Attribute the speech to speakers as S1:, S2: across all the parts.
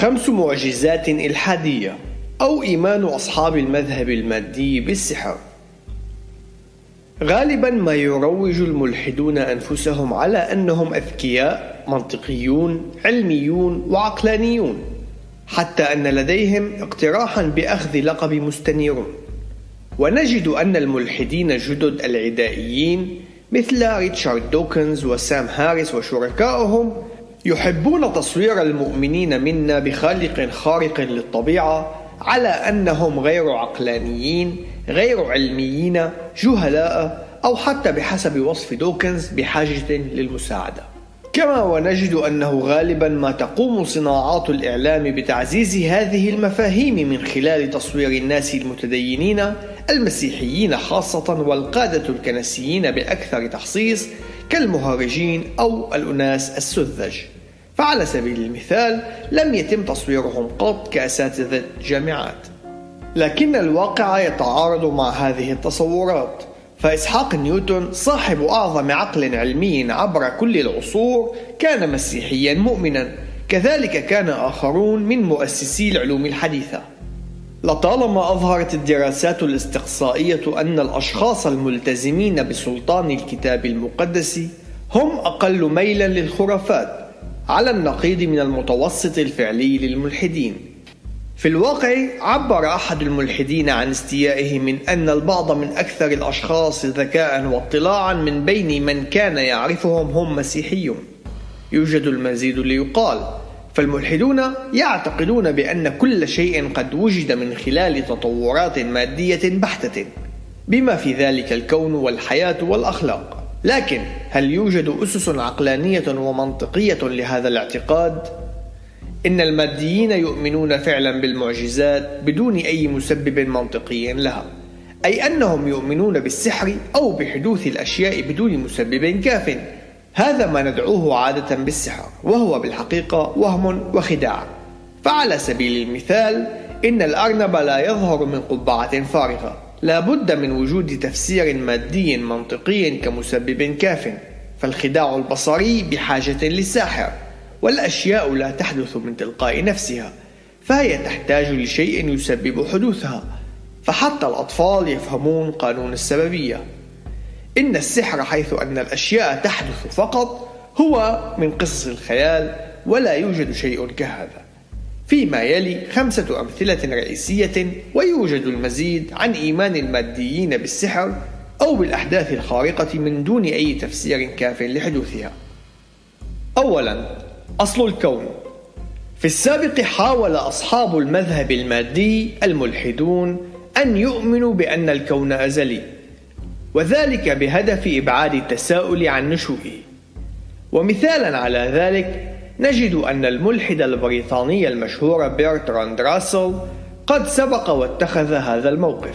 S1: خمس معجزات إلحادية أو إيمان أصحاب المذهب المادي بالسحر. غالبا ما يروج الملحدون أنفسهم على أنهم أذكياء منطقيون علميون وعقلانيون حتى أن لديهم اقتراحا بأخذ لقب مستنيرون ونجد أن الملحدين الجدد العدائيين مثل ريتشارد دوكنز وسام هاريس وشركائهم يحبون تصوير المؤمنين منا بخالق خارق للطبيعة على أنهم غير عقلانيين غير علميين جهلاء أو حتى بحسب وصف دوكنز بحاجة للمساعدة. كما ونجد أنه غالبا ما تقوم صناعات الإعلام بتعزيز هذه المفاهيم من خلال تصوير الناس المتدينين المسيحيين خاصة والقادة الكنسيين بأكثر تخصيص كالمهرجين أو الأناس السذج. فعلى سبيل المثال لم يتم تصويرهم قط كأساتذة جامعات لكن الواقع يتعارض مع هذه التصورات. فإسحاق نيوتن صاحب أعظم عقل علمي عبر كل العصور كان مسيحيا مؤمنا. كذلك كان آخرون من مؤسسي العلوم الحديثة. لطالما أظهرت الدراسات الاستقصائية أن الأشخاص الملتزمين بسلطان الكتاب المقدس هم أقل ميلا للخرافات على النقيض من المتوسط الفعلي للملحدين. في الواقع عبر أحد الملحدين عن استيائه من أن البعض من أكثر الأشخاص ذكاء واطلاعا من بين من كان يعرفهم هم مسيحيون. يوجد المزيد ليقال فالملحدون يعتقدون بأن كل شيء قد وجد من خلال تطورات مادية بحتة بما في ذلك الكون والحياة والأخلاق لكن هل يوجد أسس عقلانية ومنطقية لهذا الاعتقاد؟ إن الماديين يؤمنون فعلا بالمعجزات بدون أي مسبب منطقي لها أي أنهم يؤمنون بالسحر أو بحدوث الأشياء بدون مسبب كاف هذا ما ندعوه عادة بالسحر وهو بالحقيقة وهم وخداع. فعلى سبيل المثال إن الأرنب لا يظهر من قبعة فارغة. لا بد من وجود تفسير مادي منطقي كمسبب كاف. فالخداع البصري بحاجة للساحر والأشياء لا تحدث من تلقاء نفسها فهي تحتاج لشيء يسبب حدوثها. فحتى الأطفال يفهمون قانون السببية. إن السحر حيث أن الأشياء تحدث فقط هو من قصص الخيال ولا يوجد شيء كهذا. فيما يلي خمسة أمثلة رئيسية ويوجد المزيد عن إيمان الماديين بالسحر أو بالأحداث الخارقة من دون أي تفسير كاف لحدوثها. أولاً أصل الكون. في السابق حاول أصحاب المذهب المادي الملحدون أن يؤمنوا بأن الكون أزلي، وذلك بهدف إبعاد التساؤل عن نشوئه. ومثالا على ذلك نجد أن الملحد البريطاني المشهور بيرتراند راسل قد سبق واتخذ هذا الموقف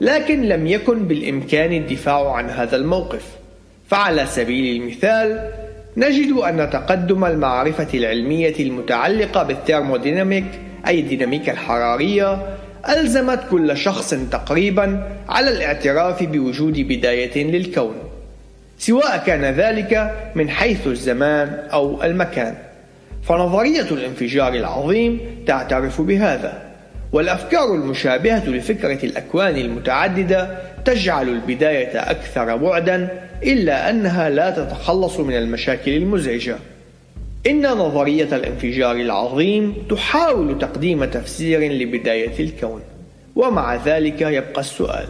S1: لكن لم يكن بالإمكان الدفاع عن هذا الموقف فعلى سبيل المثال نجد أن تقدم المعرفة العلمية المتعلقة بال thermodynamic أي الديناميكا الحرارية ألزمت كل شخص تقريبا على الاعتراف بوجود بداية للكون سواء كان ذلك من حيث الزمان أو المكان. فنظرية الانفجار العظيم تعترف بهذا والأفكار المشابهة لفكرة الأكوان المتعددة تجعل البداية أكثر بعدا إلا أنها لا تتخلص من المشاكل المزعجة. إن نظرية الانفجار العظيم تحاول تقديم تفسير لبداية الكون ومع ذلك يبقى السؤال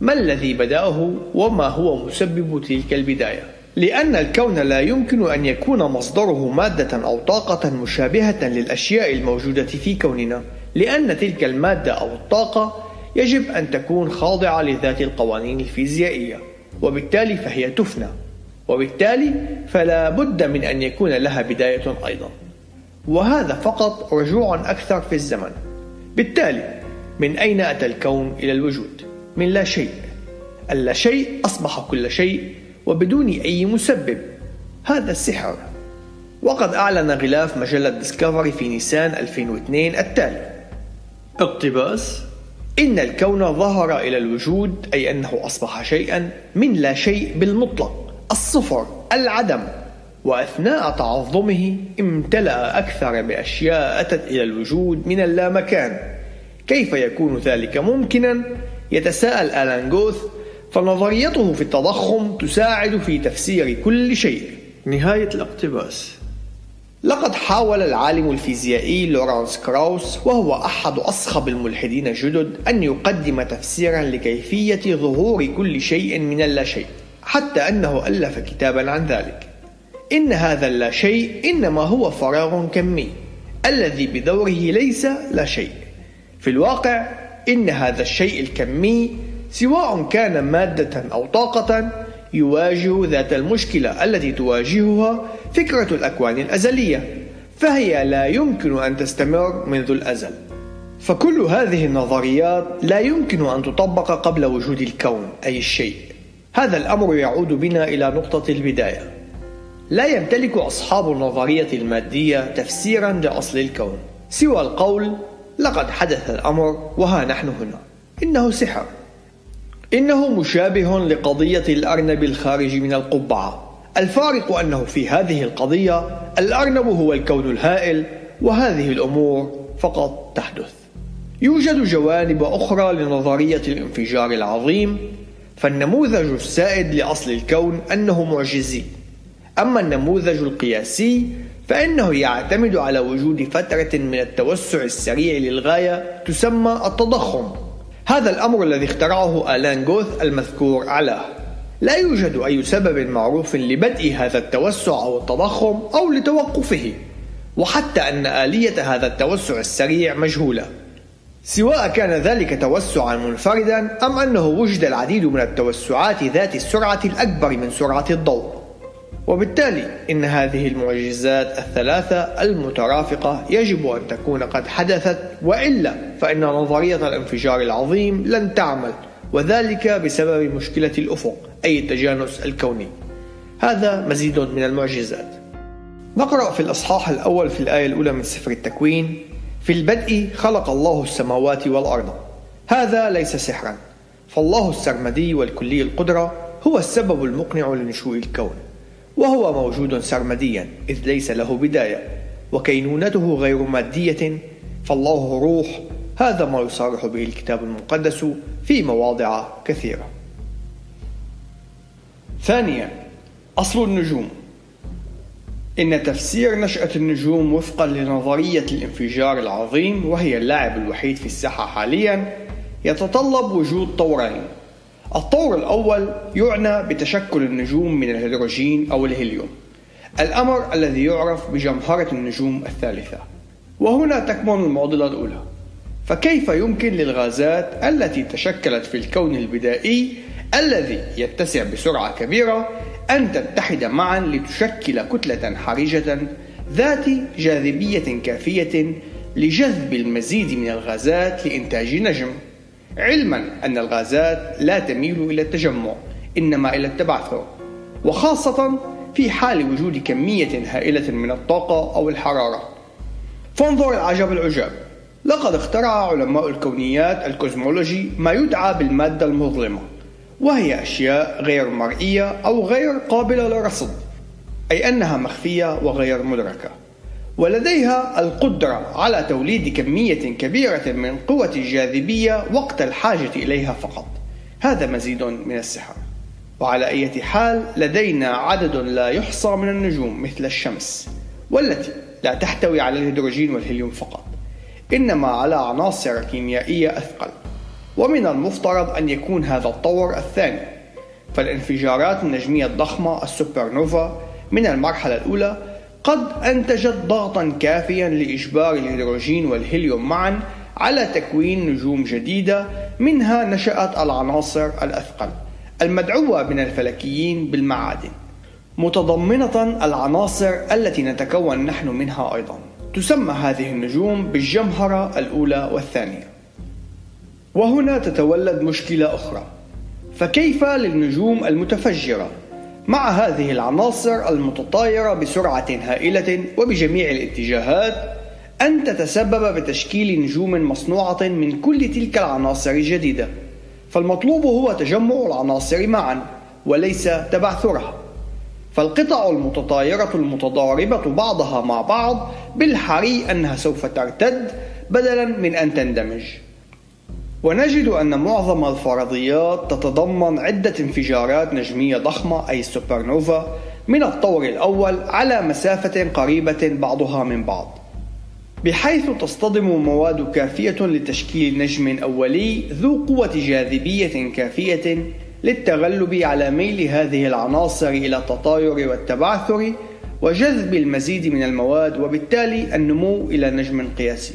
S1: ما الذي بدأه وما هو مسبب تلك البداية؟ لأن الكون لا يمكن أن يكون مصدره مادة أو طاقة مشابهة للأشياء الموجودة في كوننا لأن تلك المادة أو الطاقة يجب أن تكون خاضعة لذات القوانين الفيزيائية وبالتالي فهي تفنى. وبالتالي فلا بد من أن يكون لها بداية أيضا. وهذا فقط رجوع أكثر في الزمن. بالتالي من أين أتى الكون إلى الوجود؟ من لا شيء. اللا شيء أصبح كل شيء وبدون أي مسبب. هذا السحر. وقد أعلن غلاف مجلة ديسكفري في نيسان 2002 التالي اقتباس. إن الكون ظهر إلى الوجود أي أنه أصبح شيئا من لا شيء بالمطلق. الصفر العدم. وأثناء تعظمه امتلأ أكثر بأشياء أتت إلى الوجود من اللامكان. كيف يكون ذلك ممكنا؟ يتساءل آلان جوث فنظريته في التضخم تساعد في تفسير كل شيء.
S2: نهاية الاقتباس.
S1: لقد حاول العالم الفيزيائي لورانس كراوس وهو أحد أصخب الملحدين الجدد أن يقدم تفسيرا لكيفية ظهور كل شيء من اللاشيء. حتى أنه ألف كتابا عن ذلك. إن هذا اللاشيء إنما هو فراغ كمي. الذي بدوره ليس لا شيء. في الواقع إن هذا الشيء الكمي سواء كان مادة أو طاقة يواجه ذات المشكلة التي تواجهها فكرة الأكوان الأزلية. فهي لا يمكن أن تستمر منذ الأزل. فكل هذه النظريات لا يمكن أن تطبق قبل وجود الكون أي الشيء. هذا الأمر يعود بنا إلى نقطة البداية. لا يمتلك أصحاب النظرية المادية تفسيرا لأصل الكون سوى القول لقد حدث الأمر وها نحن هنا. إنه سحر. إنه مشابه لقضية الأرنب الخارج من القبعة. الفارق أنه في هذه القضية الأرنب هو الكون الهائل وهذه الأمور فقط تحدث. يوجد جوانب أخرى لنظرية الانفجار العظيم فالنموذج السائد لأصل الكون أنه معجزي. أما النموذج القياسي فإنه يعتمد على وجود فترة من التوسع السريع للغاية تسمى التضخم. هذا الأمر الذي اخترعه آلان جوث المذكور أعلاه لا يوجد أي سبب معروف لبدء هذا التوسع أو التضخم أو لتوقفه وحتى أن آلية هذا التوسع السريع مجهولة. سواء كان ذلك توسعا منفردا أم أنه وجد العديد من التوسعات ذات السرعة الأكبر من سرعة الضوء. وبالتالي إن هذه المعجزات الثلاثة المترافقة يجب أن تكون قد حدثت وإلا فإن نظرية الانفجار العظيم لن تعمل وذلك بسبب مشكلة الأفق أي التجانس الكوني. هذا مزيد من المعجزات. نقرأ في الأصحاح الأول في الآية الأولى من سفر التكوين. في البدء خلق الله السماوات والأرض. هذا ليس سحرا. فالله السرمدي والكلي القدرة هو السبب المقنع لنشوء الكون. وهو موجود سرمديا إذ ليس له بداية. وكينونته غير مادية فالله روح. هذا ما يصارح به الكتاب المقدس في مواضع كثيرة. ثانيا أصل النجوم. إن تفسير نشأة النجوم وفقا لنظرية الانفجار العظيم وهي اللاعب الوحيد في الساحة حاليا يتطلب وجود طورين. الطور الأول يعنى بتشكل النجوم من الهيدروجين أو الهيليوم. الأمر الذي يعرف بجمهرة النجوم الثالثة. وهنا تكمن المعضلة الأولى. فكيف يمكن للغازات التي تشكلت في الكون البدائي الذي يتسع بسرعة كبيرة أن تتحد معا لتشكل كتلة حرجة ذات جاذبية كافية لجذب المزيد من الغازات لإنتاج نجم علما أن الغازات لا تميل إلى التجمع إنما إلى التبعثر وخاصة في حال وجود كمية هائلة من الطاقة أو الحرارة. فانظر العجب العجاب. لقد اخترع علماء الكونيات الكوزمولوجي ما يدعى بالمادة المظلمة. وهي أشياء غير مرئية أو غير قابلة للرصد أي أنها مخفية وغير مدركة. ولديها القدرة على توليد كمية كبيرة من قوة الجاذبية وقت الحاجة إليها فقط. هذا مزيد من السحر. وعلى أي حال لدينا عدد لا يحصى من النجوم مثل الشمس والتي لا تحتوي على الهيدروجين والهيليوم فقط إنما على عناصر كيميائية أثقل. ومن المفترض أن يكون هذا الطور الثاني. فالانفجارات النجمية الضخمة السوبر نوفا من المرحلة الأولى قد أنتجت ضغطا كافيا لإجبار الهيدروجين والهيليوم معا على تكوين نجوم جديدة منها نشأت العناصر الأثقل المدعوة من الفلكيين بالمعادن. متضمنة العناصر التي نتكون نحن منها أيضا. تسمى هذه النجوم بالجمهرة الأولى والثانية. وهنا تتولد مشكلة أخرى. فكيف للنجوم المتفجرة؟ مع هذه العناصر المتطايرة بسرعة هائلة وبجميع الاتجاهات أن تتسبب بتشكيل نجوم مصنوعة من كل تلك العناصر الجديدة. فالمطلوب هو تجمع العناصر معا وليس تبعثرها. فالقطع المتطايرة المتضاربة بعضها مع بعض بالحري أنها سوف ترتد بدلا من أن تندمج. ونجد أن معظم الفرضيات تتضمن عدة انفجارات نجمية ضخمة أي السوبر نوفا من الطور الأول على مسافة قريبة بعضها من بعض بحيث تصطدم مواد كافية لتشكيل نجم أولي ذو قوة جاذبية كافية للتغلب على ميل هذه العناصر إلى التطاير والتبعثر وجذب المزيد من المواد وبالتالي النمو إلى نجم قياسي.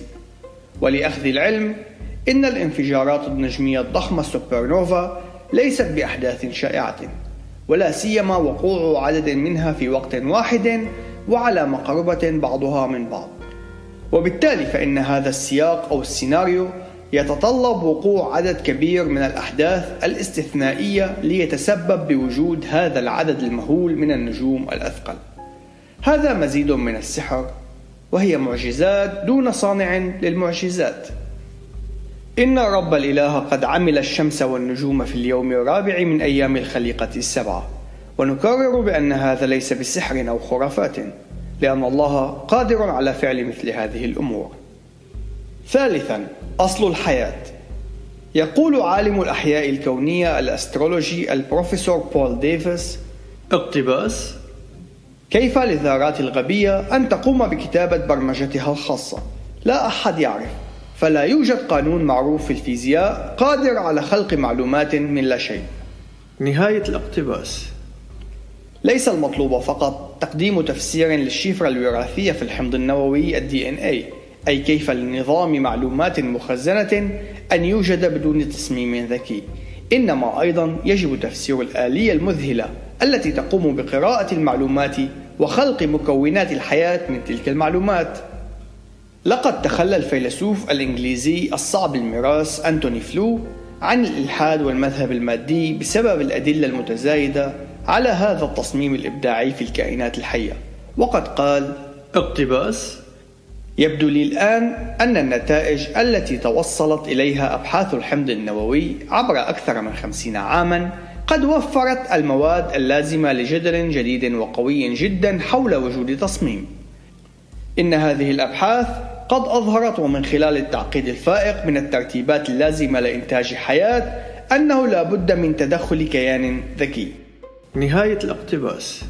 S1: ولأخذ العلم إن الانفجارات النجمية الضخمة السوبر نوفا ليست بأحداث شائعة، ولا سيما وقوع عدد منها في وقت واحد وعلى مقربة بعضها من بعض. وبالتالي فإن هذا السياق أو السيناريو يتطلب وقوع عدد كبير من الأحداث الاستثنائية ليتسبب بوجود هذا العدد المهول من النجوم الأثقل. هذا مزيد من السحر وهي معجزات دون صانع للمعجزات. إن رب الإله قد عمل الشمس والنجوم في اليوم الرابع من أيام الخليقة السبعة، ونكرر بأن هذا ليس بسحر أو خرافات، لأن الله قادر على فعل مثل هذه الأمور. ثالثا أصل الحياة يقول عالم الأحياء الكونية ال astrobiology البروفيسور بول ديفيس
S2: اقتباس
S1: كيف للذرات الغبية أن تقوم بكتابة برمجتها الخاصة؟ لا أحد يعرف فلا يوجد قانون معروف في الفيزياء قادر على خلق معلومات من لا شيء.
S2: نهاية الاقتباس.
S1: ليس المطلوب فقط تقديم تفسير للشفرة الوراثية في الحمض النووي الدي إن اي أي كيف لنظام معلومات مخزنة أن يوجد بدون تصميم ذكي. إنما أيضا يجب تفسير الآلية المذهلة التي تقوم بقراءة المعلومات وخلق مكونات الحياة من تلك المعلومات. لقد تخلى الفيلسوف الإنجليزي الصعب المراس أنتوني فلو عن الإلحاد والمذهب المادي بسبب الأدلة المتزايدة على هذا التصميم الإبداعي في الكائنات الحية. وقد قال
S2: اقتباس.
S1: يبدو لي الآن أن النتائج التي توصلت إليها أبحاث الحمض النووي عبر أكثر من خمسين عاما قد وفرت المواد اللازمة لجدل جديد وقوي جدا حول وجود تصميم. إن هذه الأبحاث قد أظهرت ومن خلال التعقيد الفائق من الترتيبات اللازمة لإنتاج حياة أنه لا بد من تدخل كيان ذكي.
S2: نهاية الاقتباس.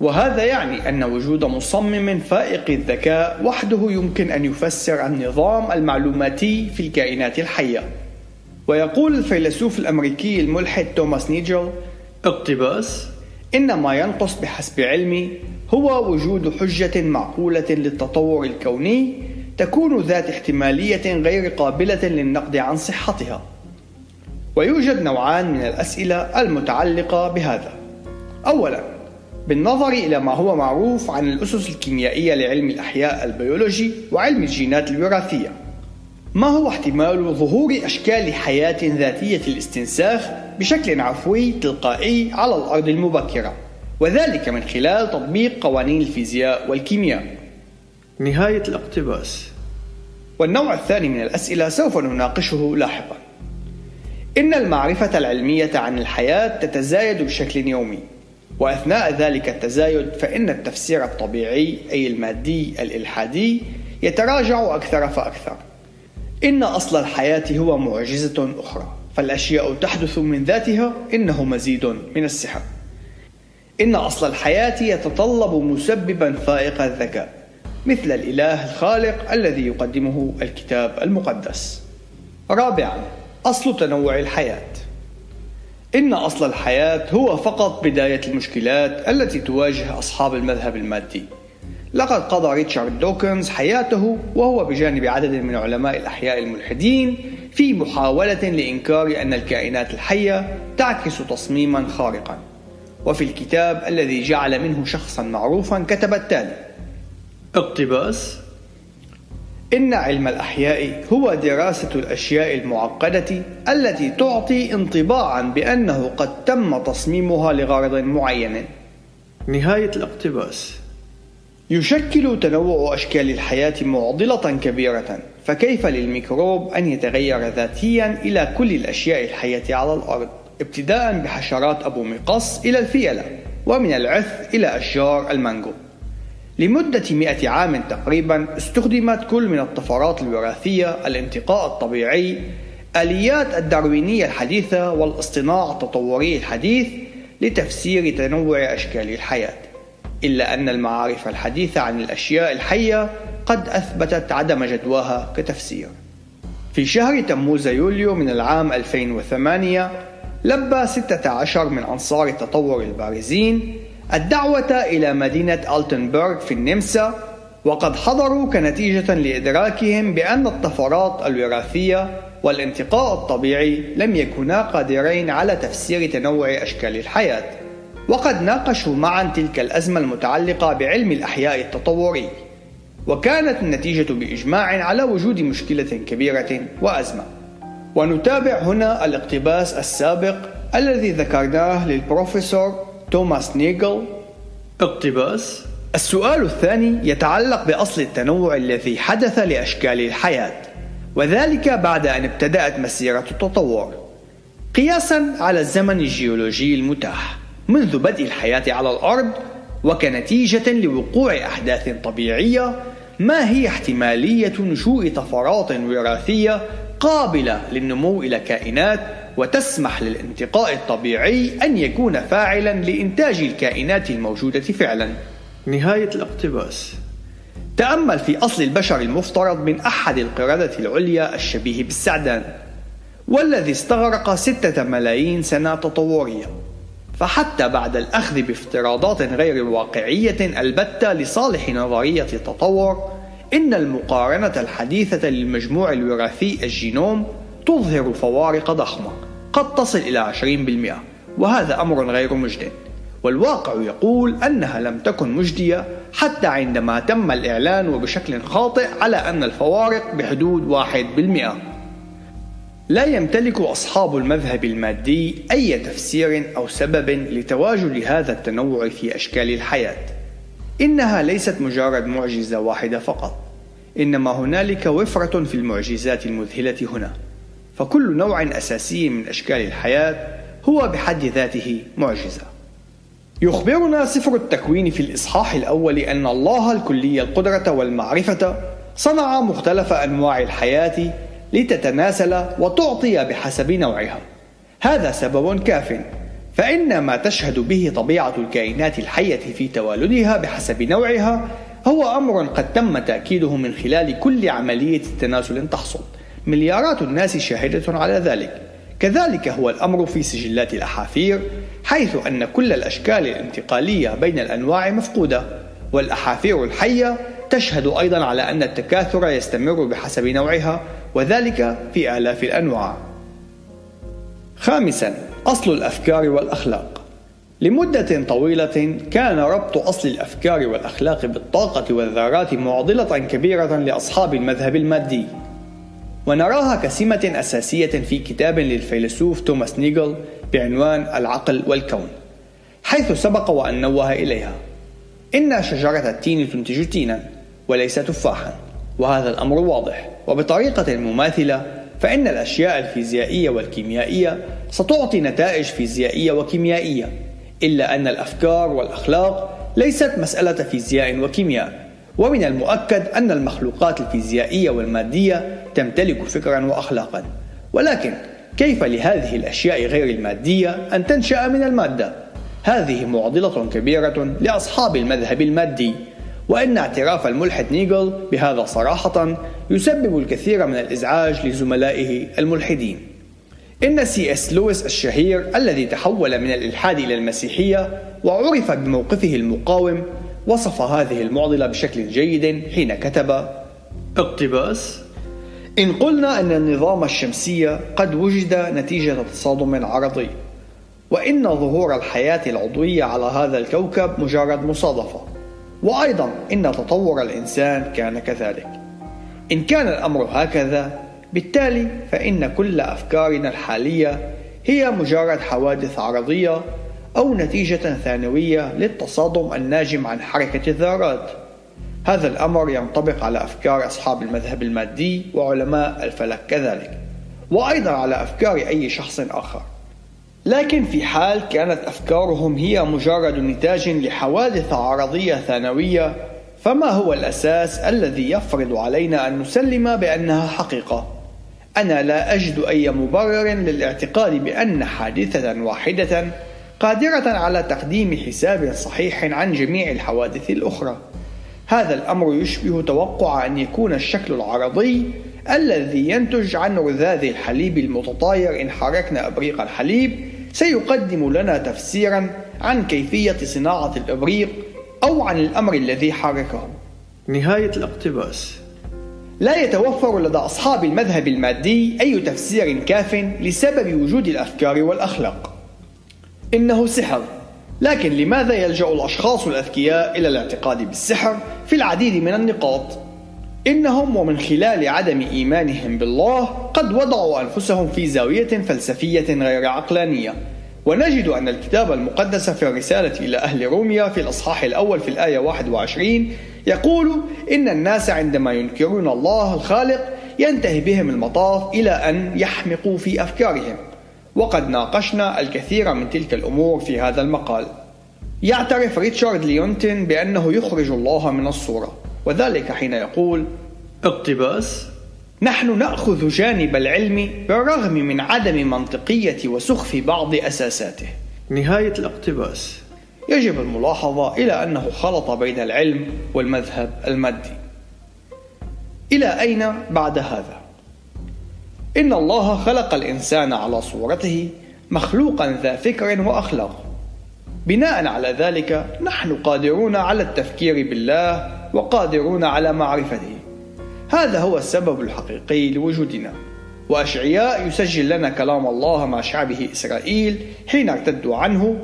S1: وهذا يعني أن وجود مصمم فائق الذكاء وحده يمكن أن يفسر النظام المعلوماتي في الكائنات الحية. ويقول الفيلسوف الأمريكي الملحد توماس نيجل:
S2: اقتباس:
S1: إن ما ينقص بحسب علمي هو وجود حجة معقولة للتطور الكوني تكون ذات احتمالية غير قابلة للنقد عن صحتها. ويوجد نوعان من الأسئلة المتعلقة بهذا. أولاً بالنظر إلى ما هو معروف عن الأسس الكيميائية لعلم الأحياء البيولوجي وعلم الجينات الوراثية ما هو احتمال ظهور أشكال حياة ذاتية الاستنساخ بشكل عفوي تلقائي على الأرض المبكرة وذلك من خلال تطبيق قوانين الفيزياء والكيمياء.
S2: نهاية الاقتباس.
S1: والنوع الثاني من الأسئلة سوف نناقشه لاحقا. إن المعرفة العلمية عن الحياة تتزايد بشكل يومي وأثناء ذلك التزايد فإن التفسير الطبيعي أي المادي الإلحادي يتراجع أكثر فأكثر. إن أصل الحياة هو معجزة أخرى فالأشياء تحدث من ذاتها إنه مزيد من السحر. إن أصل الحياة يتطلب مسببا فائق الذكاء مثل الإله الخالق الذي يقدمه الكتاب المقدس رابعا أصل تنوع الحياة إن أصل الحياة هو فقط بداية المشكلات التي تواجه أصحاب المذهب المادي. لقد قضى ريتشارد دوكنز حياته وهو بجانب عدد من علماء الأحياء الملحدين في محاولة لإنكار أن الكائنات الحية تعكس تصميما خارقا. وفي الكتاب الذي جعل منه شخصا معروفا كتب التالي:
S2: اقتباس.
S1: إن علم الأحياء هو دراسة الأشياء المعقدة التي تعطي انطباعا بأنه قد تم تصميمها لغرض معين.
S2: نهاية الاقتباس.
S1: يشكل تنوع أشكال الحياة معضلة كبيرة، فكيف للميكروب أن يتغير ذاتيا إلى كل الأشياء الحية على الأرض، ابتداء بحشرات أبو مقص إلى الفيلة، ومن العث إلى أشجار المانجو. لمدة مئة عام تقريبا استخدمت كل من الطفرات الوراثية الانتقاء الطبيعي آليات الداروينية الحديثة والاصطناع التطوري الحديث لتفسير تنوع أشكال الحياة. إلا أن المعارف الحديثة عن الأشياء الحية قد أثبتت عدم جدواها كتفسير. في شهر تموز يوليو من العام 2008 لبى 16 من أنصار التطور البارزين الدعوة إلى مدينة ألتنبرغ في النمسا وقد حضروا كنتيجة لإدراكهم بأن الطفرات الوراثية والانتقاء الطبيعي لم يكونا قادرين على تفسير تنوع أشكال الحياة. وقد ناقشوا معا تلك الأزمة المتعلقة بعلم الأحياء التطوري. وكانت النتيجة بإجماع على وجود مشكلة كبيرة وأزمة. ونتابع هنا الاقتباس السابق الذي ذكرناه للبروفيسور توماس نيجل.
S2: اقتباس؟
S1: السؤال الثاني يتعلق بأصل التنوع الذي حدث لأشكال الحياة وذلك بعد أن ابتدأت مسيرة التطور. قياسا على الزمن الجيولوجي المتاح منذ بدء الحياة على الأرض وكنتيجة لوقوع أحداث طبيعية ما هي احتمالية نشوء طفرات وراثية قابلة للنمو إلى كائنات وتسمح للانتقاء الطبيعي أن يكون فاعلا لإنتاج الكائنات الموجودة فعلا.
S2: نهاية الاقتباس.
S1: تأمل في أصل البشر المفترض من أحد القردة العليا الشبيه بالسعدان والذي استغرق ستة ملايين سنة تطورية. فحتى بعد الأخذ بافتراضات غير واقعية البتة لصالح نظرية التطور إن المقارنة الحديثة للمجموع الوراثي الجينوم تظهر فوارق ضخمة قد تصل إلى 20% وهذا أمر غير مجد والواقع يقول أنها لم تكن مجدية حتى عندما تم الإعلان وبشكل خاطئ على أن الفوارق بحدود 1% لا يمتلك أصحاب المذهب المادي أي تفسير أو سبب لتواجد هذا التنوع في أشكال الحياة. إنها ليست مجرد معجزة واحدة فقط. إنما هنالك وفرة في المعجزات المذهلة هنا. فكل نوع أساسي من أشكال الحياة هو بحد ذاته معجزة. يخبرنا سفر التكوين في الإصحاح الأول أن الله الكلي القدرة والمعرفة صنع مختلف أنواع الحياة لتتناسل وتعطي بحسب نوعها. هذا سبب كاف فإن ما تشهد به طبيعة الكائنات الحية في توالدها بحسب نوعها هو أمر قد تم تأكيده من خلال كل عملية تناسل تحصل. مليارات الناس شاهدة على ذلك. كذلك هو الأمر في سجلات الأحافير حيث أن كل الأشكال الانتقالية بين الأنواع مفقودة. والأحافير الحية تشهد أيضا على أن التكاثر يستمر بحسب نوعها وذلك في آلاف الأنواع. خامسا أصل الأفكار والأخلاق. لمدة طويلة كان ربط أصل الأفكار والأخلاق بالطاقة والذرات معضلة كبيرة لأصحاب المذهب المادي. ونراها كسمة أساسية في كتاب للفيلسوف توماس نيغل بعنوان العقل والكون حيث سبق وأن نوه إليها. إن شجرة التين تنتج تينا وليس تفاحا وهذا الأمر واضح. وبطريقة مماثلة فإن الأشياء الفيزيائية والكيميائية ستعطي نتائج فيزيائية وكيميائية. إلا أن الأفكار والأخلاق ليست مسألة فيزياء وكيمياء. ومن المؤكد أن المخلوقات الفيزيائية والمادية تمتلك فكرا وأخلاقا. ولكن كيف لهذه الأشياء غير المادية أن تنشأ من المادة؟ هذه معضلة كبيرة لأصحاب المذهب المادي. وإن اعتراف الملحد نيجل بهذا صراحة يسبب الكثير من الإزعاج لزملائه الملحدين. إن سي إس لويس الشهير الذي تحول من الإلحاد إلى المسيحية وعرف بموقفه المقاوم وصف هذه المعضلة بشكل جيد حين كتب.
S2: اقتباس.
S1: إن قلنا أن النظام الشمسي قد وجد نتيجة تصادم عرضي وإن ظهور الحياة العضوية على هذا الكوكب مجرد مصادفة وأيضا إن تطور الإنسان كان كذلك. إن كان الأمر هكذا بالتالي فإن كل أفكارنا الحالية هي مجرد حوادث عرضية أو نتيجة ثانوية للتصادم الناجم عن حركة الذرات هذا الأمر ينطبق على أفكار أصحاب المذهب المادي وعلماء الفلك كذلك وأيضا على أفكار أي شخص آخر لكن في حال كانت أفكارهم هي مجرد نتاج لحوادث عرضية ثانوية فما هو الأساس الذي يفرض علينا أن نسلم بأنها حقيقة؟ أنا لا أجد أي مبرر للاعتقاد بأن حادثة واحدة قادرة على تقديم حساب صحيح عن جميع الحوادث الأخرى. هذا الأمر يشبه توقع أن يكون الشكل العرضي الذي ينتج عن رذاذ الحليب المتطاير إن حركنا إبريق الحليب سيقدم لنا تفسيرا عن كيفية صناعة الإبريق أو عن الأمر الذي حركه.
S2: نهاية الاقتباس
S1: لا يتوفر لدى أصحاب المذهب المادي أي تفسير كاف لسبب وجود الأفكار والأخلاق. إنه سحر، لكن لماذا يلجأ الأشخاص الأذكياء إلى الاعتقاد بالسحر في العديد من النقاط؟ إنهم ومن خلال عدم إيمانهم بالله قد وضعوا أنفسهم في زاوية فلسفية غير عقلانية ونجد أن الكتاب المقدس في الرسالة إلى أهل روميا في الأصحاح الأول في الآية 21 يقول إن الناس عندما ينكرون الله الخالق ينتهي بهم المطاف إلى أن يحمقوا في أفكارهم. وقد ناقشنا الكثير من تلك الأمور في هذا المقال. يعترف ريتشارد ليونتن بأنه يخرج الله من الصورة وذلك حين يقول
S2: اقتباس؟
S1: نحن نأخذ جانب العلم بالرغم من عدم منطقية وسخف بعض أساساته.
S2: نهاية الاقتباس.
S1: يجب الملاحظة إلى أنه خلط بين العلم والمذهب المادي. إلى أين بعد هذا؟ إن الله خلق الإنسان على صورته مخلوقا ذا فكر وأخلاق. بناء على ذلك نحن قادرون على التفكير بالله وقادرون على معرفته. هذا هو السبب الحقيقي لوجودنا. وأشعياء يسجل لنا كلام الله مع شعبه إسرائيل حين ارتدوا عنه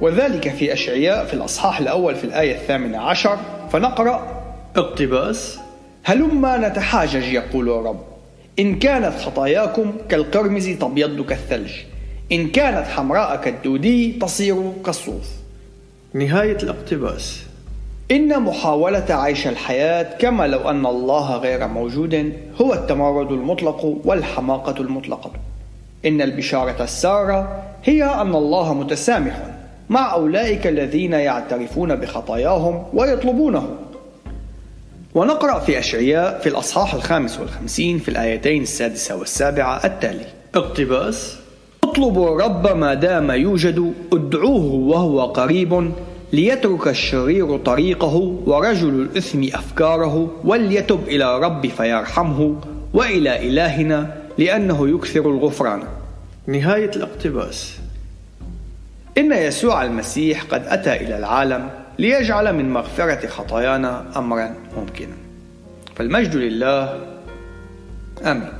S1: وذلك في أشعياء في الأصحاح الأول في الآية الثامنة عشر فنقرأ
S2: اقتباس.
S1: هلما نتحاجج يقول الرب. إن كانت خطاياكم كالقرمز تبيض كالثلج. إن كانت حمراء كالدودي تصير كالصوف.
S2: نهاية الاقتباس.
S1: إن محاولة عيش الحياة كما لو أن الله غير موجود هو التمرد المطلق والحماقة المطلقة. إن البشارة السارة هي أن الله متسامح. مع أولئك الذين يعترفون بخطاياهم ويطلبونه. ونقرأ في أشعياء في الأصحاح الخامس والخمسين في الآيتين السادسة والسابعة التالي:
S2: اقتباس.
S1: اطلبوا الرب ما دام يوجد ادعوه وهو قريب ليترك الشرير طريقه ورجل الإثم أفكاره وليتب إلى رب فيرحمه وإلى إلهنا لأنه يكثر الغفران.
S2: نهاية الاقتباس.
S1: إن يسوع المسيح قد أتى إلى العالم ليجعل من مغفرة خطايانا أمرا ممكنا. فالمجد لله آمين.